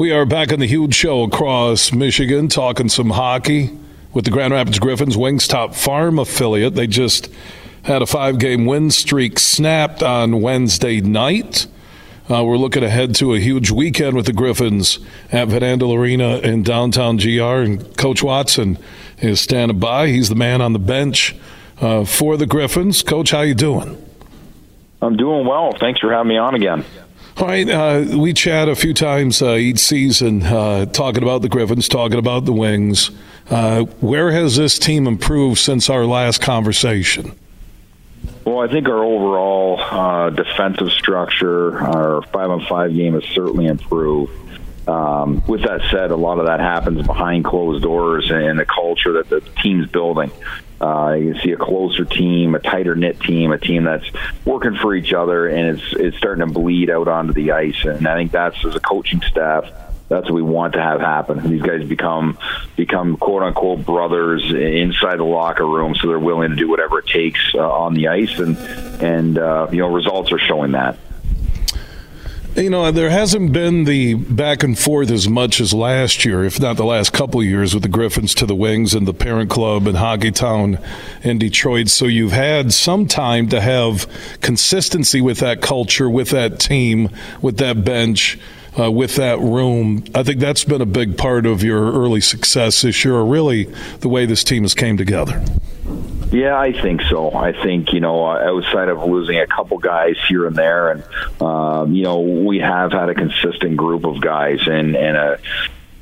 We are back on the huge show across Michigan, talking some hockey with the Grand Rapids Griffins, Wings top Farm affiliate. They just had a five game win streak snapped on Wednesday night. Uh, we're looking ahead to a huge weekend with the Griffins at Van Andel Arena in downtown GR. And Coach Watson is standing by. He's the man on the bench uh, for the Griffins. Coach, how you doing? I'm doing well. Thanks for having me on again. All right, uh, we chat a few times uh, each season, uh, talking about the Griffins, talking about the Wings. Uh, where has this team improved since our last conversation? Well, I think our overall uh, defensive structure, our five on five game has certainly improved. Um, with that said, a lot of that happens behind closed doors and the culture that the team's building. Uh, you see a closer team, a tighter knit team, a team that's working for each other, and it's it's starting to bleed out onto the ice. And I think that's as a coaching staff, that's what we want to have happen. These guys become become quote unquote brothers inside the locker room, so they're willing to do whatever it takes uh, on the ice, and and uh, you know results are showing that. You know, there hasn't been the back and forth as much as last year, if not the last couple years, with the Griffins to the Wings and the parent club and Hockeytown in Detroit. So you've had some time to have consistency with that culture, with that team, with that bench. Uh, with that room, I think that's been a big part of your early success this year, or really the way this team has came together. Yeah, I think so. I think you know, uh, outside of losing a couple guys here and there, and um, you know, we have had a consistent group of guys and and a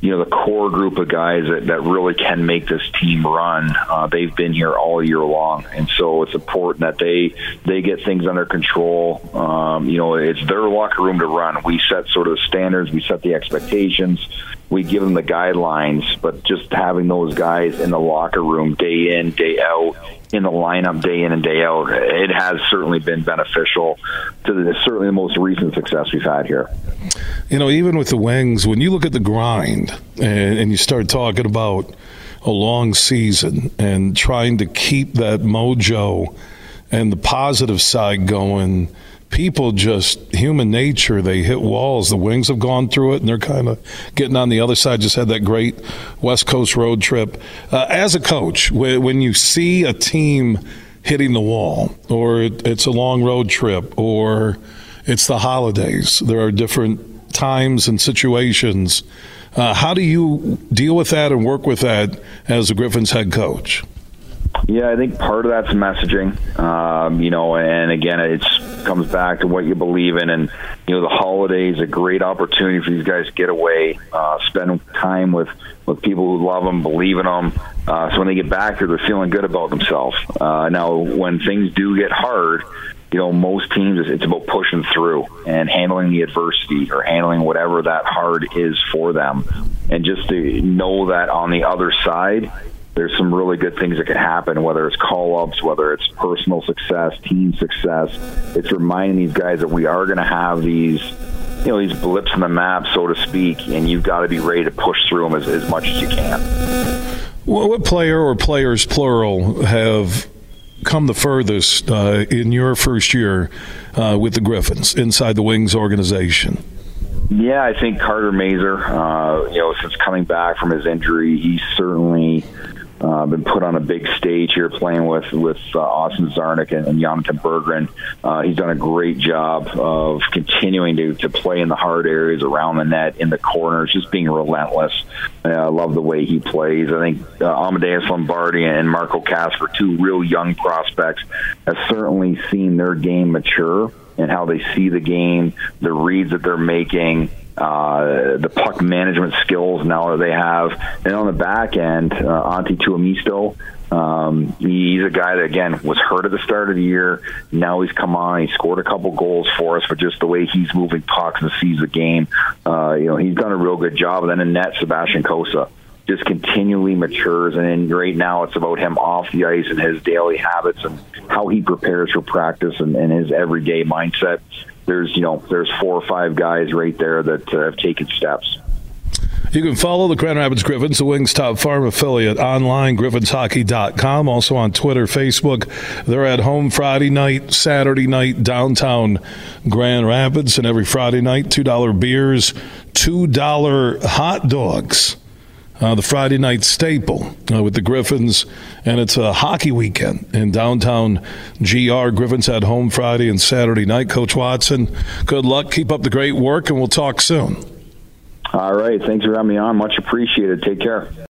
you know the core group of guys that, that really can make this team run. Uh, they've been here all year long, and so it's important that they they get things under control. Um, you know, it's their locker room to run. We set sort of standards, we set the expectations, we give them the guidelines. But just having those guys in the locker room day in, day out, in the lineup day in and day out, it has certainly been beneficial to the certainly the most recent success we've had here. You know, even with the Wings, when you look at the grind and, and you start talking about a long season and trying to keep that mojo and the positive side going people just human nature they hit walls the wings have gone through it and they're kind of getting on the other side just had that great west coast road trip uh, as a coach when you see a team hitting the wall or it's a long road trip or it's the holidays there are different times and situations. Uh, how do you deal with that and work with that as the Griffins head coach? Yeah, I think part of that's messaging. Um, you know, and again, it comes back to what you believe in. And you know, the holidays a great opportunity for these guys to get away, uh, spend time with with people who love them, believe in them. Uh, so when they get back here, they're feeling good about themselves. Uh, now, when things do get hard, you know, most teams it's about pushing through and handling the adversity or handling whatever that hard is for them, and just to know that on the other side, there's some really good things that can happen. Whether it's call ups, whether it's personal success, team success, it's reminding these guys that we are going to have these. You know these blips in the map, so to speak, and you've got to be ready to push through them as, as much as you can. what player or players plural have come the furthest uh, in your first year uh, with the Griffins inside the Wings organization? Yeah, I think Carter Mazur, uh, you know, since coming back from his injury, he's certainly uh, been put on a big stage here playing with with uh, Austin Czarnik and, and Jonathan Berggren. Uh, he's done a great job of continuing to, to play in the hard areas around the net, in the corners, just being relentless. Uh, I love the way he plays. I think uh, Amadeus Lombardi and Marco Kasper, two real young prospects, have certainly seen their game mature and how they see the game, the reads that they're making, uh, the puck management skills now that they have. And on the back end, uh, Antti Tuomisto, um, he's a guy that again was hurt at the start of the year. Now he's come on. He scored a couple goals for us, but just the way he's moving pucks and sees the game, uh, you know, he's done a real good job. And then in net, Sebastian Cossa just continually matures. And right now, it's about him off the ice and his daily habits and how he prepares for practice and, and his everyday mindset there's you know there's four or five guys right there that uh, have taken steps. You can follow the Grand Rapids Griffins, the Wings Top Farm affiliate, online, griffinshockey.com, also on Twitter, Facebook. They're at home Friday night, Saturday night, downtown Grand Rapids, and every Friday night, $2 beers, $2 hot dogs. Uh, the Friday night staple uh, with the Griffins, and it's a hockey weekend in downtown GR. Griffins at home Friday and Saturday night. Coach Watson, good luck. Keep up the great work, and we'll talk soon. All right. Thanks for having me on. Much appreciated. Take care.